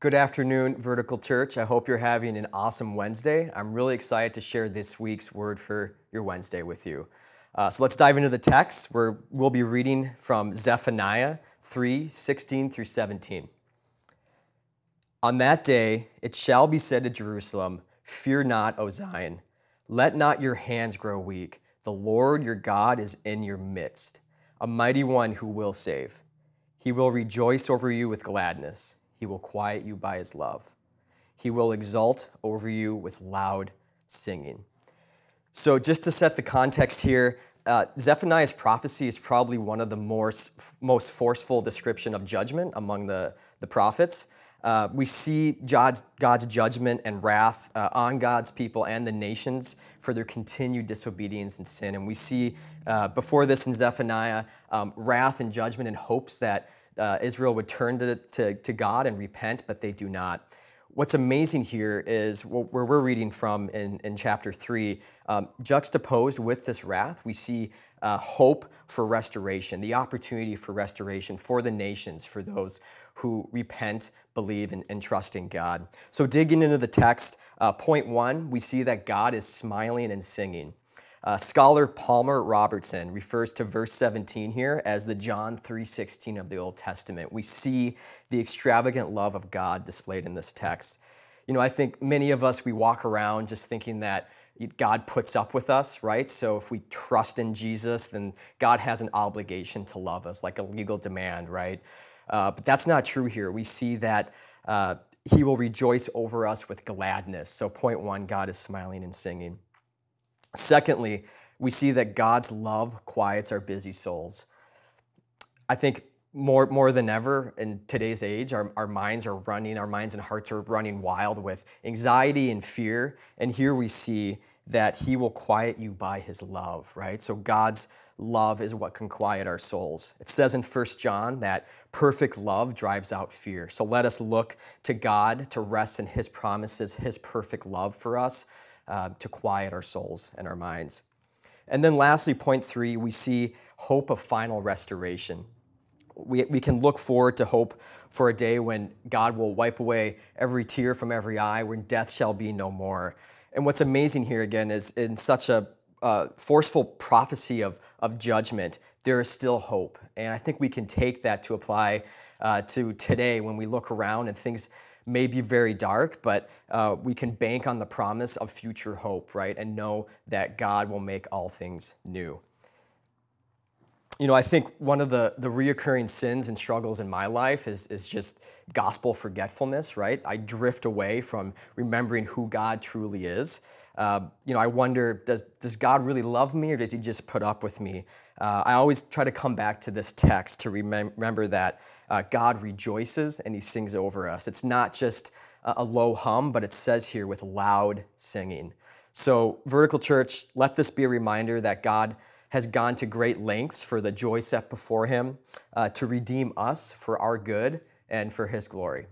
Good afternoon, Vertical Church. I hope you're having an awesome Wednesday. I'm really excited to share this week's word for your Wednesday with you. Uh, so let's dive into the text where we'll be reading from Zephaniah 3 16 through 17. On that day, it shall be said to Jerusalem, Fear not, O Zion. Let not your hands grow weak. The Lord your God is in your midst, a mighty one who will save. He will rejoice over you with gladness. He will quiet you by his love. He will exult over you with loud singing. So, just to set the context here, uh, Zephaniah's prophecy is probably one of the more, most forceful description of judgment among the, the prophets. Uh, we see God's, God's, judgment and wrath uh, on God's people and the nations for their continued disobedience and sin. And we see uh, before this in Zephaniah um, wrath and judgment in hopes that uh, Israel would turn to, to, to, God and repent, but they do not. What's amazing here is where we're reading from in, in chapter 3, um, juxtaposed with this wrath, we see uh, hope for restoration, the opportunity for restoration for the nations, for those who repent, believe, and, and trust in God. So, digging into the text, uh, point one, we see that God is smiling and singing. Uh, scholar Palmer Robertson refers to verse 17 here as the John 3:16 of the Old Testament. We see the extravagant love of God displayed in this text. You know, I think many of us we walk around just thinking that God puts up with us, right? So if we trust in Jesus, then God has an obligation to love us, like a legal demand, right? Uh, but that's not true here. We see that uh, He will rejoice over us with gladness. So, point one, God is smiling and singing. Secondly, we see that God's love quiets our busy souls. I think more, more than ever in today's age, our, our minds are running, our minds and hearts are running wild with anxiety and fear. And here we see that He will quiet you by His love, right? So God's love is what can quiet our souls. It says in 1 John that perfect love drives out fear. So let us look to God to rest in His promises, His perfect love for us uh, to quiet our souls and our minds. And then lastly, point three, we see hope of final restoration. We, we can look forward to hope for a day when God will wipe away every tear from every eye, when death shall be no more. And what's amazing here again is in such a uh, forceful prophecy of, of judgment, there is still hope. And I think we can take that to apply uh, to today when we look around and things may be very dark, but uh, we can bank on the promise of future hope, right? And know that God will make all things new. You know, I think one of the, the reoccurring sins and struggles in my life is, is just gospel forgetfulness, right? I drift away from remembering who God truly is. Uh, you know, I wonder, does, does God really love me or does he just put up with me? Uh, I always try to come back to this text to remem- remember that uh, God rejoices and he sings over us. It's not just a low hum, but it says here with loud singing. So, Vertical Church, let this be a reminder that God has gone to great lengths for the joy set before him uh, to redeem us for our good and for his glory.